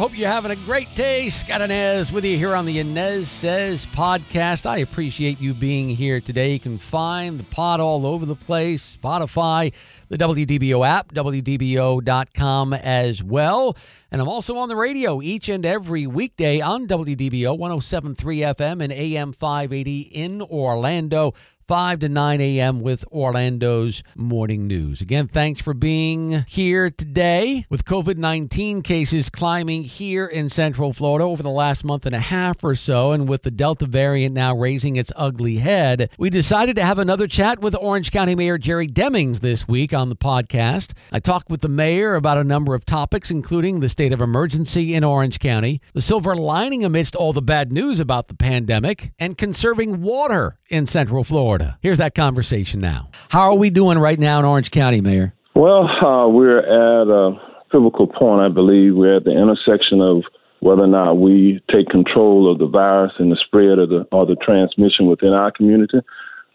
Hope you're having a great day. Scott Anez with you here on the Anez Sez podcast. I appreciate you being here today. You can find the pod all over the place Spotify, the WDBO app, WDBO.com as well. And I'm also on the radio each and every weekday on WDBO 1073 FM and AM 580 in Orlando. 5 to 9 a.m. with Orlando's morning news. Again, thanks for being here today. With COVID 19 cases climbing here in Central Florida over the last month and a half or so, and with the Delta variant now raising its ugly head, we decided to have another chat with Orange County Mayor Jerry Demings this week on the podcast. I talked with the mayor about a number of topics, including the state of emergency in Orange County, the silver lining amidst all the bad news about the pandemic, and conserving water in Central Florida. Here's that conversation now. How are we doing right now in Orange County, Mayor? Well, uh, we're at a pivotal point, I believe. We're at the intersection of whether or not we take control of the virus and the spread of the or the transmission within our community.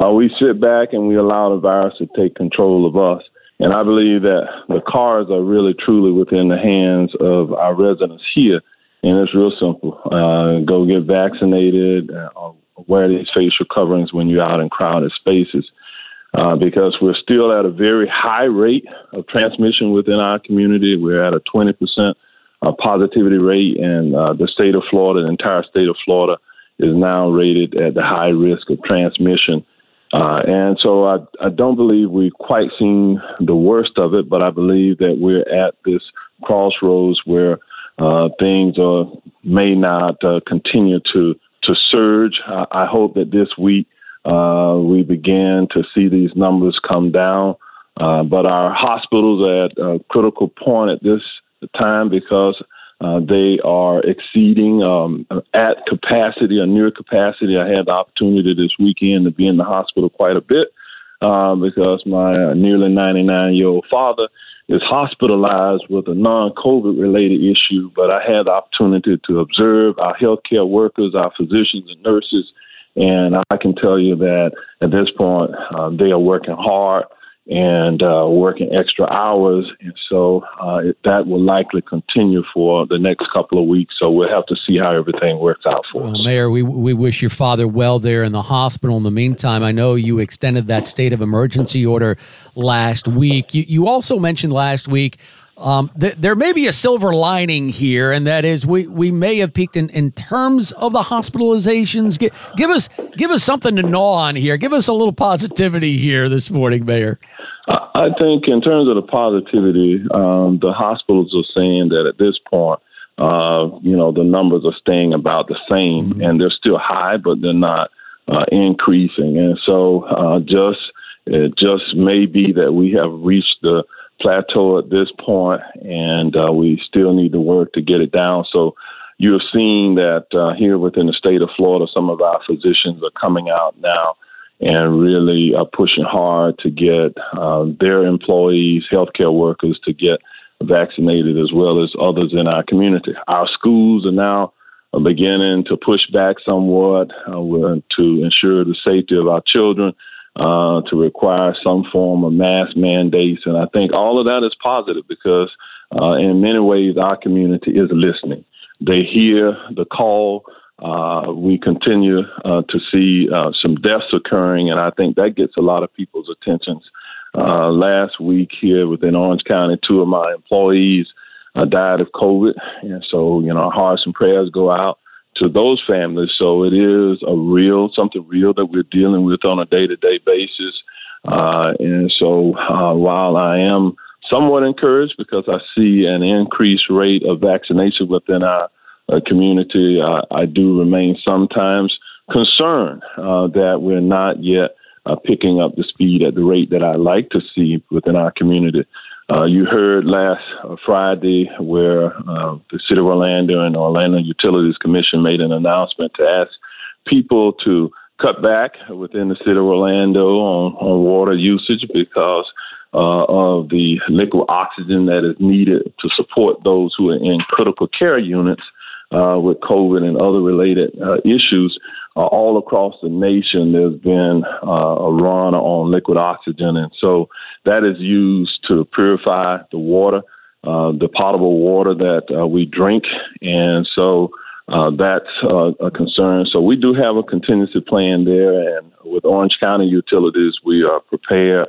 Uh, we sit back and we allow the virus to take control of us. And I believe that the cars are really truly within the hands of our residents here. And it's real simple. Uh, go get vaccinated, uh, wear these facial coverings when you're out in crowded spaces. Uh, because we're still at a very high rate of transmission within our community. We're at a 20% uh, positivity rate, and uh, the state of Florida, the entire state of Florida, is now rated at the high risk of transmission. Uh, and so I, I don't believe we've quite seen the worst of it, but I believe that we're at this crossroads where uh, things are, may not uh, continue to to surge. I, I hope that this week uh, we begin to see these numbers come down. Uh, but our hospitals are at a critical point at this time because uh, they are exceeding um, at capacity or near capacity. I had the opportunity this weekend to be in the hospital quite a bit uh, because my nearly 99 year old father is hospitalized with a non-COVID related issue, but I had the opportunity to observe our healthcare workers, our physicians and nurses, and I can tell you that at this point uh, they are working hard and uh, working extra hours, and so uh, that will likely continue for the next couple of weeks. So we'll have to see how everything works out for well, us. Mayor, we we wish your father well there in the hospital. In the meantime, I know you extended that state of emergency order last week. You you also mentioned last week. Um, th- there may be a silver lining here, and that is we, we may have peaked in, in terms of the hospitalizations. Give, give us give us something to gnaw on here. Give us a little positivity here this morning, Mayor. I think in terms of the positivity, um, the hospitals are saying that at this point, uh, you know, the numbers are staying about the same, mm-hmm. and they're still high, but they're not uh, increasing. And so, uh, just it just may be that we have reached the plateau at this point, and uh, we still need to work to get it down. So. You have seen that uh, here within the state of Florida, some of our physicians are coming out now and really are pushing hard to get uh, their employees, healthcare workers, to get vaccinated as well as others in our community. Our schools are now beginning to push back somewhat uh, to ensure the safety of our children, uh, to require some form of mask mandates. And I think all of that is positive because, uh, in many ways, our community is listening. They hear the call uh, we continue uh, to see uh, some deaths occurring, and I think that gets a lot of people's attentions. Last week here within Orange County, two of my employees died of COVID, and so you know, our hearts and prayers go out to those families. So it is a real, something real that we're dealing with on a day to day basis. Uh, and so uh, while I am somewhat encouraged because I see an increased rate of vaccination within our uh, community, I do remain sometimes concerned uh, that we're not yet uh, picking up the speed at the rate that I like to see within our community. Uh, you heard last uh, Friday where uh, the City of Orlando and Orlando Utilities Commission made an announcement to ask people to cut back within the City of Orlando on, on water usage because uh, of the liquid oxygen that is needed to support those who are in critical care units uh, with COVID and other related uh, issues uh, all across the nation, there's been uh, a run on liquid oxygen. And so that is used to purify the water, uh, the potable water that uh, we drink. And so that's a concern. So we do have a contingency plan there. And with Orange County Utilities, we are prepared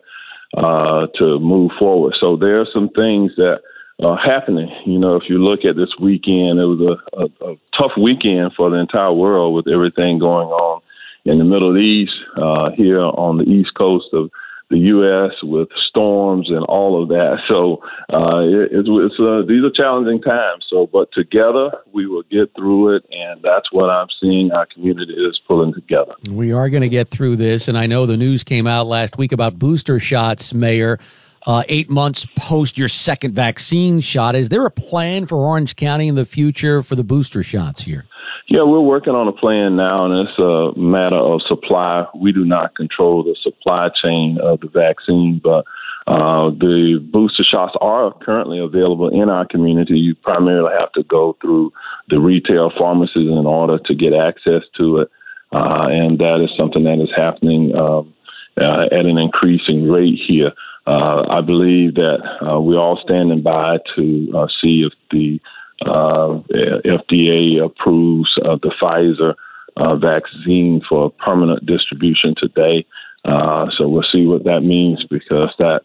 to move forward. So there are some things that uh, happening. You know, if you look at this weekend, it was a, a, a tough weekend for the entire world with everything going on in the Middle East, uh, here on the East Coast of the U.S. with storms and all of that. So uh, it, it's, it's uh, these are challenging times. So, but together we will get through it, and that's what I'm seeing. Our community is pulling together. We are going to get through this, and I know the news came out last week about booster shots, Mayor uh, eight months post your second vaccine shot. Is there a plan for Orange County in the future for the booster shots here? Yeah, we're working on a plan now, and it's a matter of supply. We do not control the supply chain of the vaccine, but uh, the booster shots are currently available in our community. You primarily have to go through the retail pharmacies in order to get access to it, uh, and that is something that is happening um, uh, at an increasing rate here. Uh, I believe that uh, we're all standing by to uh, see if the uh, FDA approves the Pfizer uh, vaccine for permanent distribution today. Uh, so we'll see what that means because that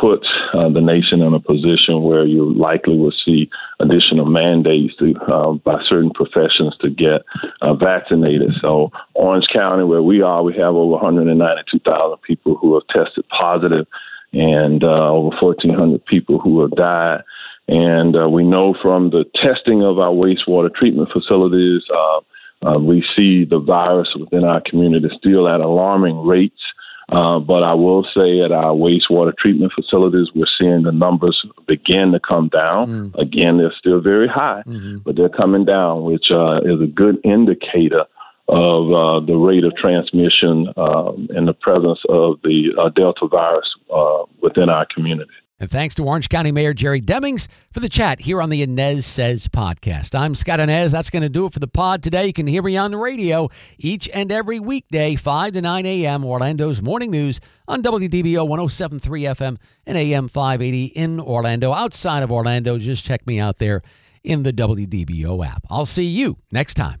puts the nation in a position where you likely will see additional mandates to, by certain professions to get vaccinated. So Orange County, where we are, we have over 192,000 people who have tested positive and uh, over 1,400 people who have died. And uh, we know from the testing of our wastewater treatment facilities, uh, uh we see the virus within our community still at alarming rates. Uh, but I will say at our wastewater treatment facilities, we're seeing the numbers begin to come down. Mm. Again, they're still very high, mm-hmm. but they're coming down, which uh, is a good indicator of uh, the rate of transmission um, and the presence of the uh, Delta virus uh, within our community. And thanks to Orange County Mayor Jerry Demings for the chat here on the Anez Sez podcast. I'm Scott Anez. That's going to do it for the pod today. You can hear me on the radio each and every weekday, 5 to 9 a.m. Orlando's morning news on WDBO 107.3 FM and AM 580 in Orlando. Outside of Orlando, just check me out there in the WDBO app. I'll see you next time.